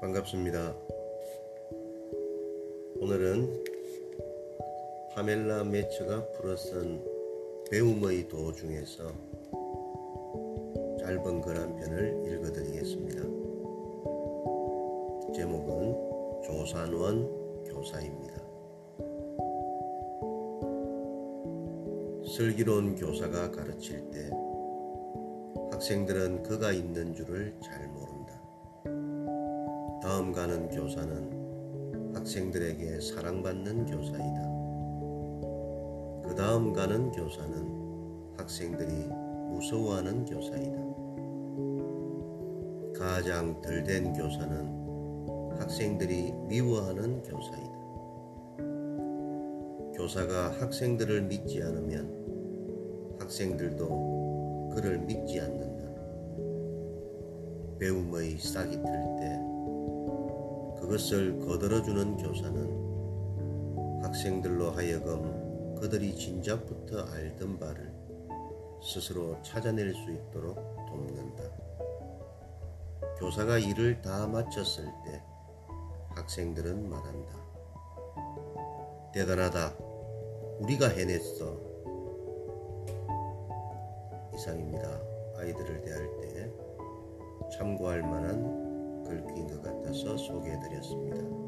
반갑습니다. 오늘은 파멜라 매처가 풀어쓴 배움의 도 중에서 짧은 글 한 편을 읽어드리겠습니다. 제목은 조산원 교사입니다. 슬기로운 교사가 가르칠 때 학생들은 그가 있는 줄을 잘 모른다. 다음 가는 교사는 학생들에게 사랑받는 교사이다. 그 다음 가는 교사는 학생들이 무서워하는 교사이다. 가장 덜 된 교사는 학생들이 미워하는 교사이다. 교사가 학생들을 믿지 않으면 학생들도 그를 믿지 않는다. 배움의 싹이 틀 때 그것을 거들어주는 교사는 학생들로 하여금 그들이 진작부터 알던 바를 스스로 찾아낼 수 있도록 돕는다. 교사가 일을 다 마쳤을 때 학생들은 말한다. 대단하다. 우리가 해냈어. 이상입니다. 아이들을 대할 때 참고할 만한 글귀인 것 같아서 소개해드렸습니다.